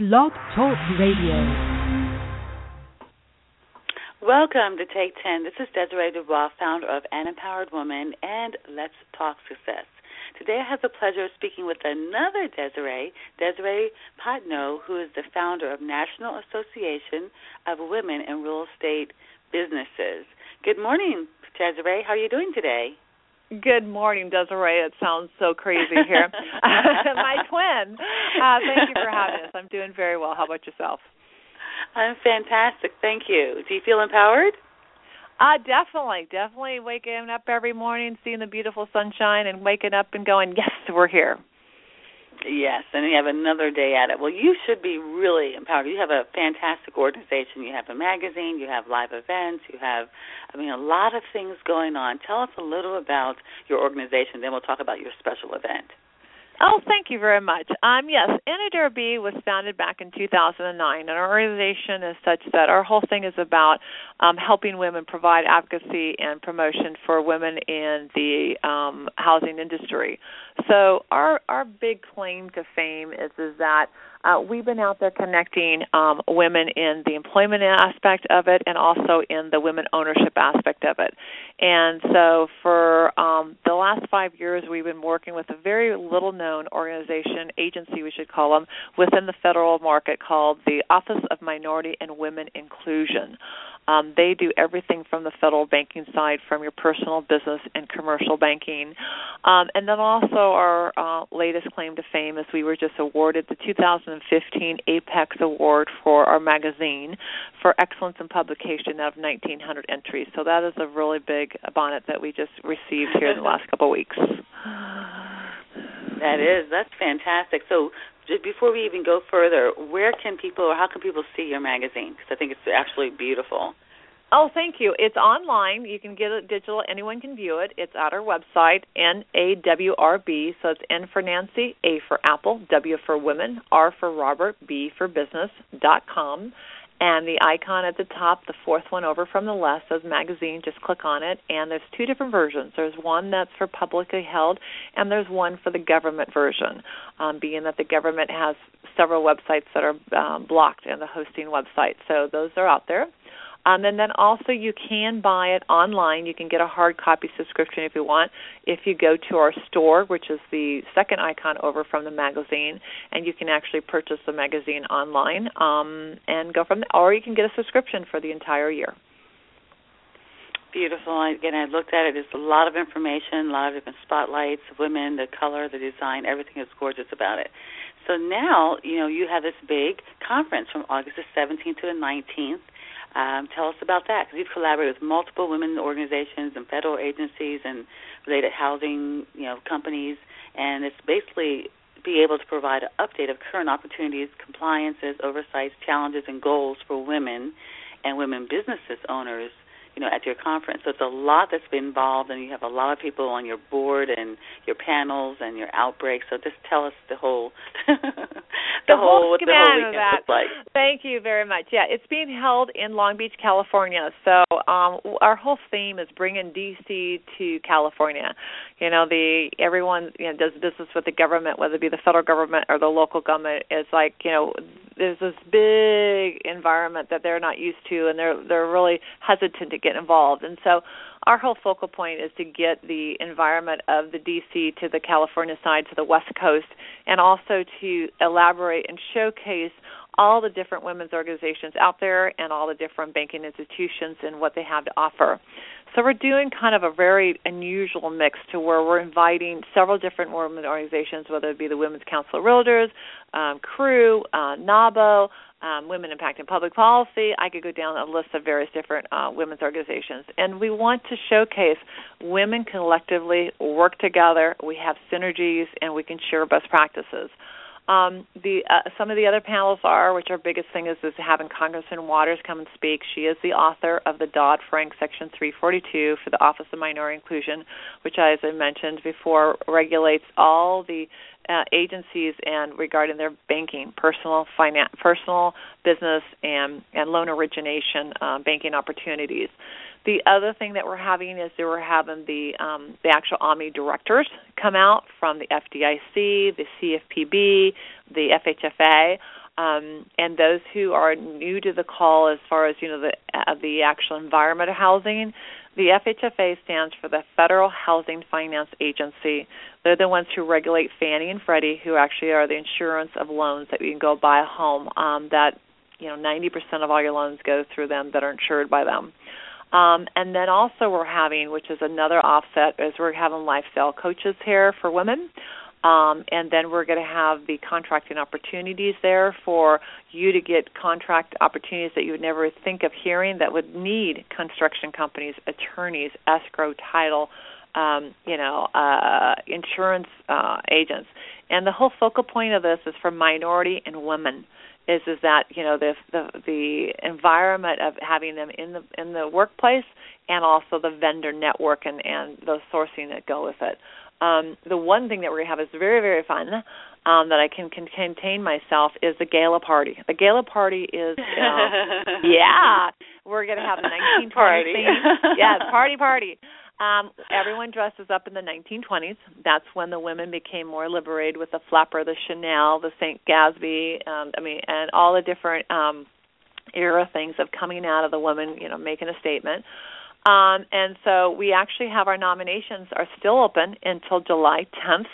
Blog Talk Radio. Welcome to Take 10. This is Desiree Dubois, founder of An Empowered Woman and Let's Talk Success. Today I have the pleasure of speaking with another Desiree, Desiree Patno, who is the founder of National Association of Women in Real Estate Businesses. Good morning, Desiree. How are you doing today? Good morning, Desiree. It sounds so crazy here. My twin. Uh, thank you for having us. I'm doing very well. How about yourself? I'm fantastic. Thank you. Do you feel empowered? Uh, definitely, definitely waking up every morning, seeing the beautiful sunshine, and waking up and going, yes, we're here. Yes, and you have another day at it. Well, you should be really empowered. You have a fantastic organization. You have a magazine. You have live events. You have, I mean, a lot of things going on. Tell us a little about your organization. Then we'll talk about your special event. Oh, thank you very much. Um, yes, Anadura B was founded back in 2009, and our organization is such that our whole thing is about um, helping women provide advocacy and promotion for women in the um, housing industry. So our our big claim to fame is is that uh, we've been out there connecting um, women in the employment aspect of it and also in the women ownership aspect of it. And so for um, the last five years, we've been working with a very little known organization, agency we should call them, within the federal market called the Office of Minority and Women Inclusion. Um, they do everything from the federal banking side, from your personal business and commercial banking. Um, and then also our uh, latest claim to fame is we were just awarded the 2015 Apex Award for our magazine for excellence in publication out of 1,900 entries. So that is a really big bonnet that we just received here in the last couple of weeks. That is, that's fantastic. So just before we even go further, where can people or how can people see your magazine? Because I think it's actually beautiful. Oh, thank you. It's online. You can get it digital. Anyone can view it. It's at our website, N-A-W-R-B. So it's N for Nancy, A for Apple, W for Women, R for Robert, B for Business dot com. And the icon at the top, the fourth one over from the left, says magazine. Just click on it. And there's two different versions. There's one that's for publicly held, and there's one for the government version, um, being that the government has several websites that are um, blocked and the hosting website. So those are out there. Um, and then also you can buy it online. You can get a hard copy subscription if you want. If you go to our store, which is the second icon over from the magazine, and you can actually purchase the magazine online um, and go from there. Or you can get a subscription for the entire year. Beautiful. Again, I looked at it. There's a lot of information, a lot of different spotlights, women, the color, the design, everything is gorgeous about it. So now, you know, you have this big conference from August the 17th to the 19th um, tell us about that because you've collaborated with multiple women organizations and federal agencies and related housing, you know, companies, and it's basically be able to provide an update of current opportunities, compliances, oversights, challenges, and goals for women and women businesses owners you know, at your conference. So it's a lot that's been involved, and you have a lot of people on your board and your panels and your outbreaks. So just tell us the whole, the, the, whole, whole what the whole weekend looks like. Thank you very much. Yeah, it's being held in Long Beach, California. So um, our whole theme is bringing DC to California. You know, the everyone you know does business with the government, whether it be the federal government or the local government. It's like you know, there's this big environment that they're not used to, and they're they're really hesitant to get involved. And so our whole focal point is to get the environment of the DC to the California side to the West Coast and also to elaborate and showcase all the different women's organizations out there and all the different banking institutions and what they have to offer. So we're doing kind of a very unusual mix to where we're inviting several different women organizations, whether it be the Women's Council of Realtors, um, CREW, uh, NAWBO, um, Women Impacting Public Policy. I could go down a list of various different uh, women's organizations. And we want to showcase women collectively work together, we have synergies, and we can share best practices. Um, the uh, some of the other panels are, which our biggest thing is, is having Congressman Waters come and speak. She is the author of the Dodd Frank Section 342 for the Office of Minority Inclusion, which, as I mentioned before, regulates all the uh, agencies and regarding their banking, personal finance, personal business, and and loan origination uh, banking opportunities. The other thing that we're having is that we're having the um, the actual OMWI directors come out from the FDIC, the CFPB, the FHFA. Um, and those who are new to the call, as far as you know, the uh, the actual environment of housing, the FHFA stands for the Federal Housing Finance Agency. They're the ones who regulate Fannie and Freddie, who actually are the insurance of loans that you can go buy a home. Um, that you know, 90% of all your loans go through them that are insured by them. Um, and then also we're having, which is another offset, is we're having lifestyle coaches here for women. Um, and then we're going to have the contracting opportunities there for you to get contract opportunities that you would never think of hearing that would need construction companies, attorneys, escrow, title, um, you know, uh, insurance uh, agents. And the whole focal point of this is for minority and women. Is is that you know the the the environment of having them in the in the workplace and also the vendor network and and the sourcing that go with it. Um, the one thing that we're going to have is very, very fun um, that I can, can contain myself is the gala party. The gala party is, uh, yeah, we're going to have the 1920s party. theme. yes, party, party. Um, everyone dresses up in the 1920s. That's when the women became more liberated with the flapper, the Chanel, the St. Gatsby, um, I mean, and all the different um, era things of coming out of the woman, you know, making a statement. Um, and so we actually have our nominations are still open until July 10th.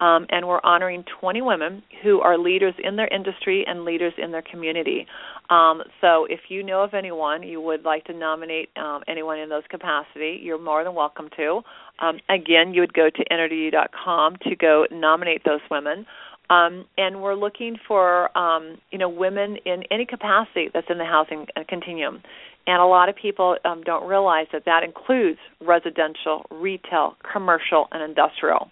Um, and we're honoring 20 women who are leaders in their industry and leaders in their community. Um, so if you know of anyone you would like to nominate um, anyone in those capacity, you're more than welcome to. Um, again, you would go to nawrb.com to go nominate those women. Um, and we're looking for um, you know women in any capacity that's in the housing continuum. And a lot of people um, don't realize that that includes residential, retail, commercial, and industrial.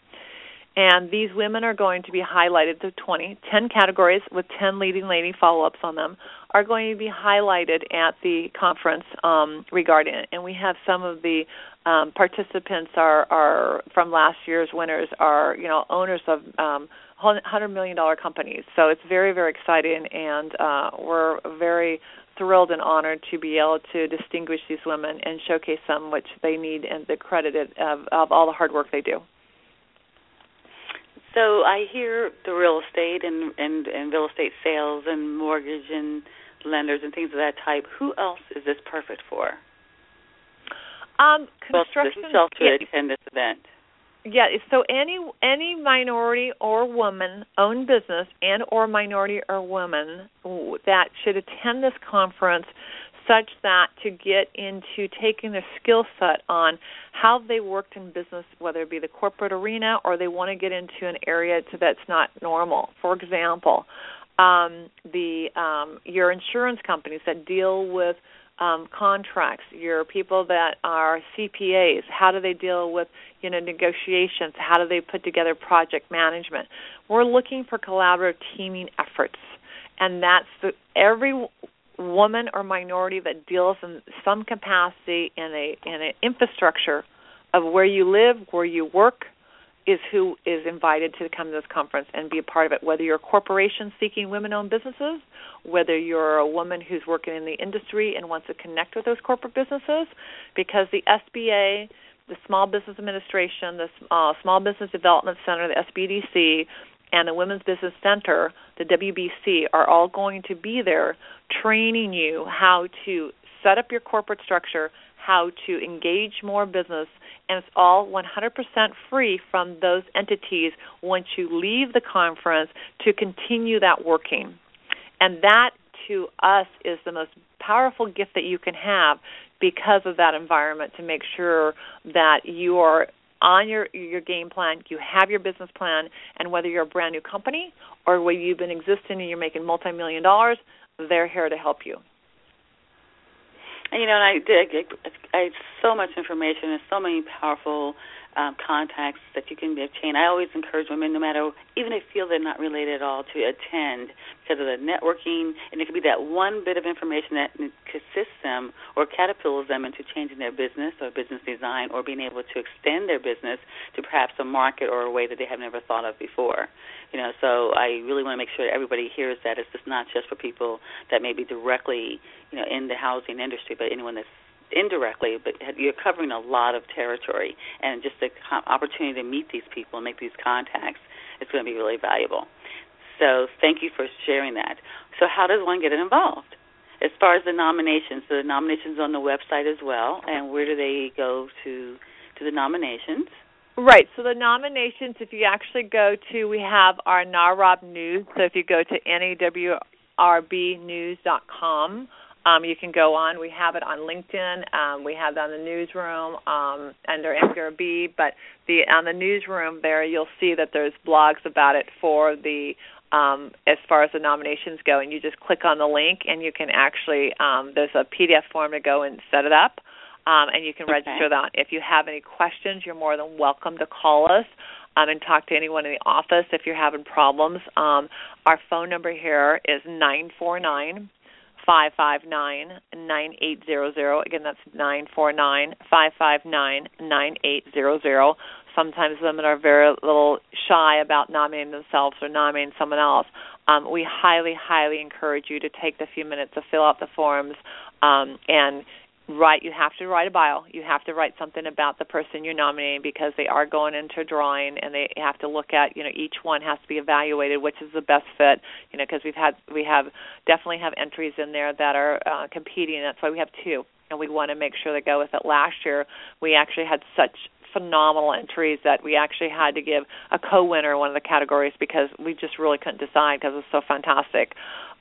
And these women are going to be highlighted to 20, 10 categories with 10 leading lady follow ups on them, are going to be highlighted at the conference um, regarding it. And we have some of the um, participants are, are from last year's winners are you know owners of um, hundred million dollar companies. So it's very very exciting, and uh, we're very thrilled and honored to be able to distinguish these women and showcase them, which they need and the credit of, of all the hard work they do. So I hear the real estate and, and and real estate sales and mortgage and lenders and things of that type. Who else is this perfect for? Um, construction. Well, to yeah, attend this event. Yeah, so any any minority or woman owned business and or minority or woman that should attend this conference such that to get into taking their skill set on how they worked in business, whether it be the corporate arena or they want to get into an area that's not normal. For example, um, the um, your insurance companies that deal with um, contracts, your people that are CPAs, how do they deal with you know negotiations? How do they put together project management? We're looking for collaborative teaming efforts, and that's the, every woman or minority that deals in some capacity in a in an infrastructure of where you live, where you work, is who is invited to come to this conference and be a part of it. Whether you're a corporation seeking women-owned businesses, whether you're a woman who's working in the industry and wants to connect with those corporate businesses, because the SBA, the Small Business Administration, the uh, Small Business Development Center, the SBDC, and the Women's Business Center, the WBC, are all going to be there training you how to set up your corporate structure, how to engage more business, and it's all 100% free from those entities once you leave the conference to continue that working. And that to us is the most powerful gift that you can have because of that environment to make sure that you are on your your game plan, you have your business plan, and whether you're a brand new company or whether you've been existing and you're making multi-million dollars, they're here to help you. And you know, and I did. I, I so much information and so many powerful um, contacts that you can obtain. I always encourage women, no matter even if they feel they're not related at all, to attend because of the networking, and it could be that one bit of information that assists them or catapults them into changing their business or business design or being able to extend their business to perhaps a market or a way that they have never thought of before. You know, so I really want to make sure that everybody hears that it's just not just for people that may be directly, you know, in the housing industry, but anyone that's indirectly, but you're covering a lot of territory, and just the opportunity to meet these people and make these contacts is going to be really valuable. So thank you for sharing that. So how does one get involved? As far as the nominations, so the nominations on the website as well, and where do they go to to the nominations? Right. So the nominations, if you actually go to, we have our NAWRB News. So if you go to nawrbnews.com, um, you can go on. We have it on LinkedIn. Um, we have it on the newsroom um, under NWRB. But the on the newsroom there, you'll see that there's blogs about it for the um, as far as the nominations go, and you just click on the link, and you can actually um, there's a PDF form to go and set it up, um, and you can okay. register that. If you have any questions, you're more than welcome to call us. Um, and talk to anyone in the office if you're having problems. Um, our phone number here is nine four nine five five nine nine eight zero zero. Again, that's nine four nine five five nine nine eight zero zero. Sometimes women are very little shy about nominating themselves or nominating someone else. Um, we highly, highly encourage you to take the few minutes to fill out the forms um, and write you have to write a bio. You have to write something about the person you're nominating because they are going into drawing and they have to look at you know each one has to be evaluated which is the best fit you know because we've had we have definitely have entries in there that are uh, competing. That's why we have two. And we want to make sure they go with it. Last year we actually had such phenomenal entries that we actually had to give a co-winner in one of the categories because we just really couldn't decide because it was so fantastic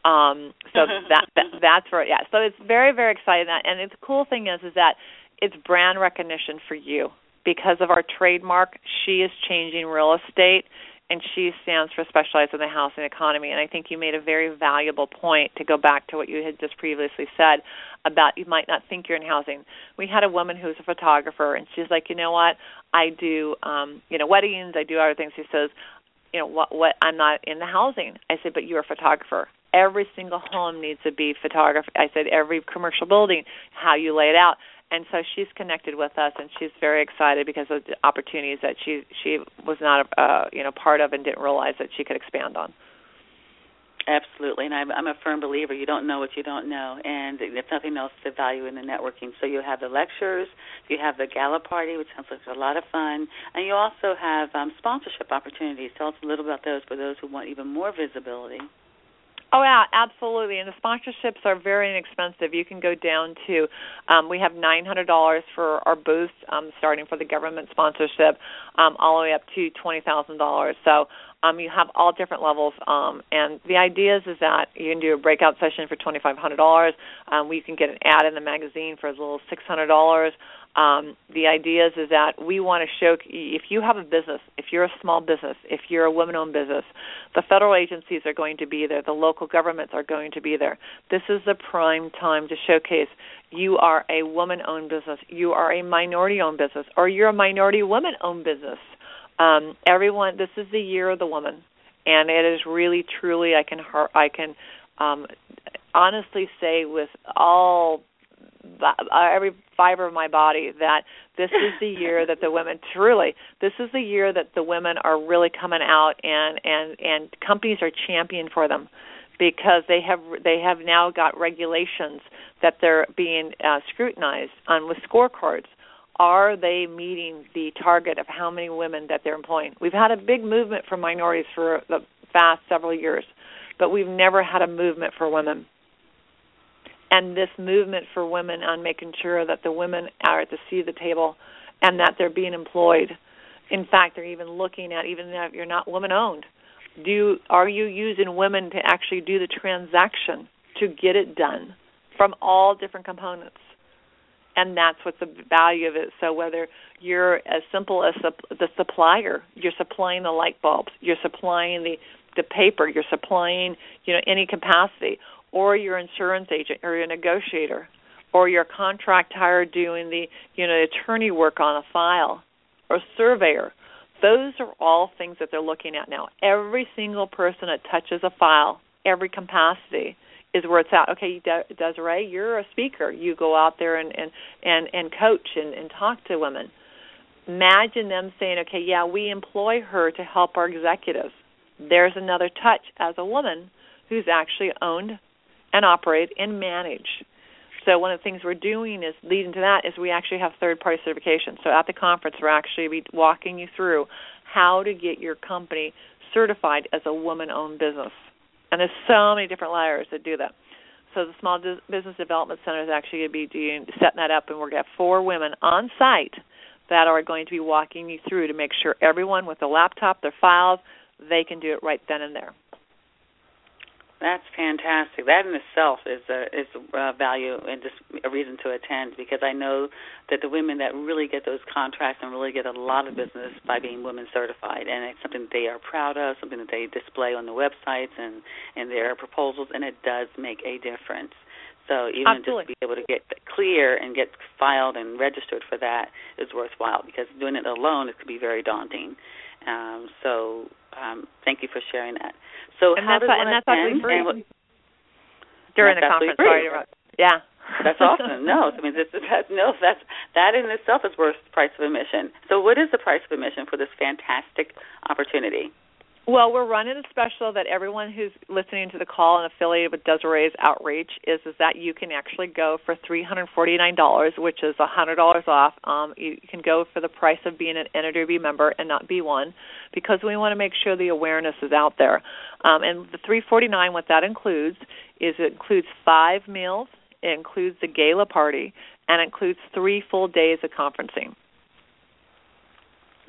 um, so that, that that's where yeah. So it's very very exciting. That and the cool thing is is that it's brand recognition for you because of our trademark. She is changing real estate. And she stands for specialized in the housing economy. And I think you made a very valuable point to go back to what you had just previously said about you might not think you're in housing. We had a woman who's a photographer, and she's like, you know what? I do, um, you know, weddings. I do other things. She says, you know, what? What? I'm not in the housing. I said, but you're a photographer every single home needs to be photographed. I said every commercial building, how you lay it out. And so she's connected with us, and she's very excited because of the opportunities that she she was not uh, you know part of and didn't realize that she could expand on. Absolutely, and I'm, I'm a firm believer. You don't know what you don't know, and if nothing else, the value in the networking. So you have the lectures, you have the gala party, which sounds like a lot of fun, and you also have um, sponsorship opportunities. Tell us a little about those for those who want even more visibility. Oh yeah, absolutely. And the sponsorships are very inexpensive. You can go down to um, we have nine hundred dollars for our booth, um, starting for the government sponsorship, um, all the way up to twenty thousand dollars. So um, you have all different levels. Um, and the idea is, is that you can do a breakout session for twenty five hundred dollars. Um, we can get an ad in the magazine for as little as six hundred dollars. Um, the idea is, that we want to show if you have a business, if you're a small business, if you're a women-owned business, the federal agencies are going to be there, the local governments are going to be there. This is the prime time to showcase you are a woman-owned business, you are a minority-owned business, or you're a minority woman-owned business. Um, everyone, this is the year of the woman, and it is really, truly, I can, I can um, honestly say with all every fiber of my body that this is the year that the women truly this is the year that the women are really coming out and and and companies are championing for them because they have they have now got regulations that they're being uh, scrutinized on with scorecards. Are they meeting the target of how many women that they're employing? We've had a big movement for minorities for the past several years but we've never had a movement for women and this movement for women on making sure that the women are at the seat of the table and that they're being employed. In fact, they're even looking at even if you're not woman owned, do are you using women to actually do the transaction to get it done from all different components? And that's what the value of it. So whether you're as simple as the supplier, you're supplying the light bulbs, you're supplying the the paper, you're supplying you know any capacity, or your insurance agent or your negotiator or your contract hire doing the you know attorney work on a file or surveyor. Those are all things that they're looking at now. Every single person that touches a file every capacity is where it's at. Okay De- desiree you're a speaker. You go out there and and and, and coach and, and talk to women. Imagine them saying okay yeah we employ her to help our executives. There's another touch as a woman who's actually owned and operate and manage. So one of the things we're doing is leading to that is we actually have third party certification. So at the conference we're actually be walking you through how to get your company certified as a woman-owned business. And there's so many different layers that do that. So the Small Business Development Center is actually going to be doing setting that up, and we're going to have four women on site that are going to be walking you through to make sure everyone with a laptop, their files, they can do it right then and there. That's fantastic. That in itself is a is a value and just a reason to attend because I know that the women that really get those contracts and really get a lot of business by being women certified, and it's something that they are proud of, something that they display on the websites and and their proposals, and it does make a difference. So even Absolutely. just be able to get clear and get filed and registered for that is worthwhile because doing it alone it could be very daunting. Um, so um, thank you for sharing that. So and how that's, does and one that's attend? free. What, During the conference. Sorry to Yeah. That's awesome. No, I mean this is that no, that's that in itself is worth the price of admission. So what is the price of admission for this fantastic opportunity? Well, we're running a special that everyone who's listening to the call and affiliated with Desiree's outreach is is that you can actually go for three hundred forty nine dollars, which is a hundred dollars off. Um, you can go for the price of being an NAWB member and not be one, because we want to make sure the awareness is out there. Um, and the three forty nine, what that includes is it includes five meals, it includes the gala party, and it includes three full days of conferencing.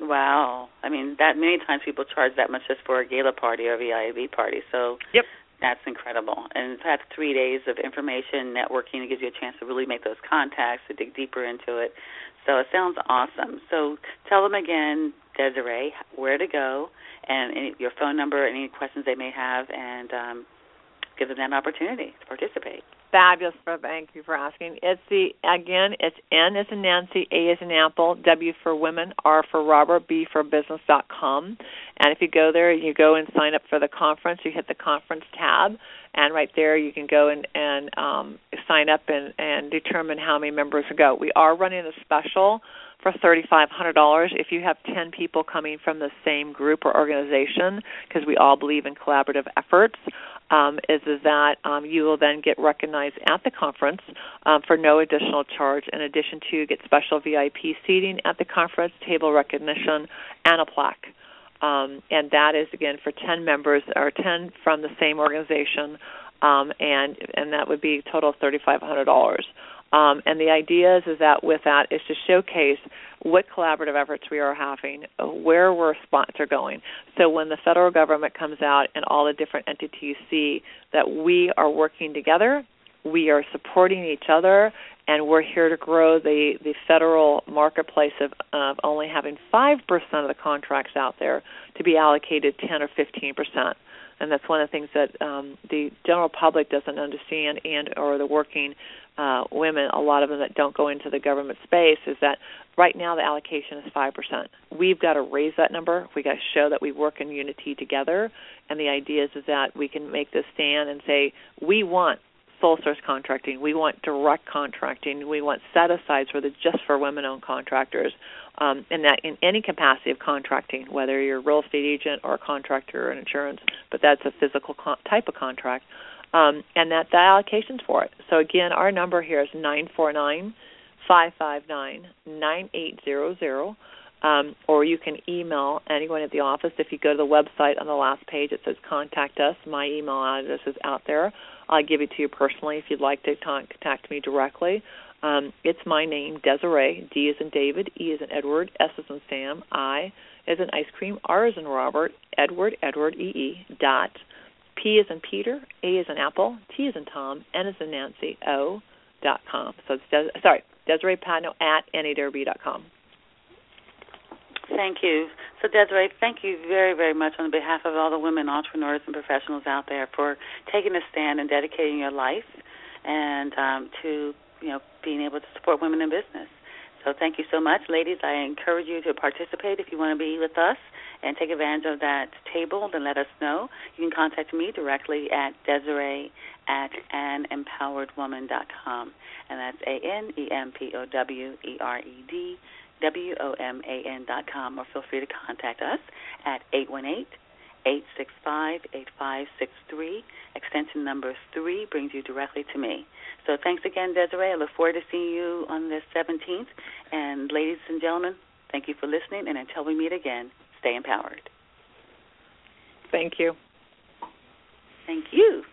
Wow. I mean, that many times people charge that much just for a gala party or a VIP party. So Yep. that's incredible. And to have three days of information, networking, it gives you a chance to really make those contacts, to dig deeper into it. So it sounds awesome. So tell them again, Desiree, where to go and any, your phone number, any questions they may have, and um, give them that opportunity to participate fabulous. Thank you for asking. It's the again. It's N as in Nancy, A as in Apple, W for Women, R for Robert, B for Business dot com. And if you go there, you go and sign up for the conference. You hit the conference tab, and right there you can go and and um, sign up and and determine how many members to go. We are running a special for $3,500 if you have 10 people coming from the same group or organization, because we all believe in collaborative efforts um, is is that um, you will then get recognized at the conference um, for no additional charge. In addition to get special VIP seating at the conference, table recognition, and a plaque. Um, and that is again for 10 members or 10 from the same organization, um, and and that would be total of $3,500. Um, and the idea is, is that with that is to showcase what collaborative efforts we are having, where we're sponsor going. So when the federal government comes out and all the different entities see that we are working together, we are supporting each other, and we're here to grow the, the federal marketplace of, of only having 5% of the contracts out there to be allocated 10 or 15% and that's one of the things that um, the general public doesn't understand, and or the working uh, women, a lot of them that don't go into the government space, is that right now the allocation is five percent. We've got to raise that number. We've got to show that we work in unity together, and the idea is, is that we can make this stand and say we want sole source contracting. We want direct contracting. We want set asides for the just for women owned contractors um, in that in any capacity of contracting, whether you're a real estate agent or a contractor or an insurance, but that's a physical con- type of contract, um, and that the allocations for it. So again, our number here is nine four nine five five nine nine eight zero zero. Um, or you can email anyone at the office. If you go to the website on the last page, it says contact us. My email address is out there. I'll give it to you personally if you'd like to contact me directly. Um, it's my name, Desiree. D is in David, E is in Edward, S is in Sam, I is in ice cream, R is in Robert, Edward, Edward, E E, dot, P is in Peter, A is in Apple, T is in Tom, N is in Nancy, O, dot com. So it's Des- sorry, Desiree Patno at dot com. Thank you. So, Desiree, thank you very, very much on behalf of all the women entrepreneurs and professionals out there for taking a stand and dedicating your life and um, to you know being able to support women in business. So thank you so much, ladies. I encourage you to participate if you want to be with us and take advantage of that table. Then let us know. You can contact me directly at Desiree at anempoweredwoman.com, and that's A N E M P O W E R E D W O M A N dot com, or feel free to contact us at eight one eight eight six five eight five six three. Extension number 3 brings you directly to me. So thanks again, Desiree. I look forward to seeing you on the 17th. And ladies and gentlemen, thank you for listening. And until we meet again, stay empowered. Thank you. Thank you.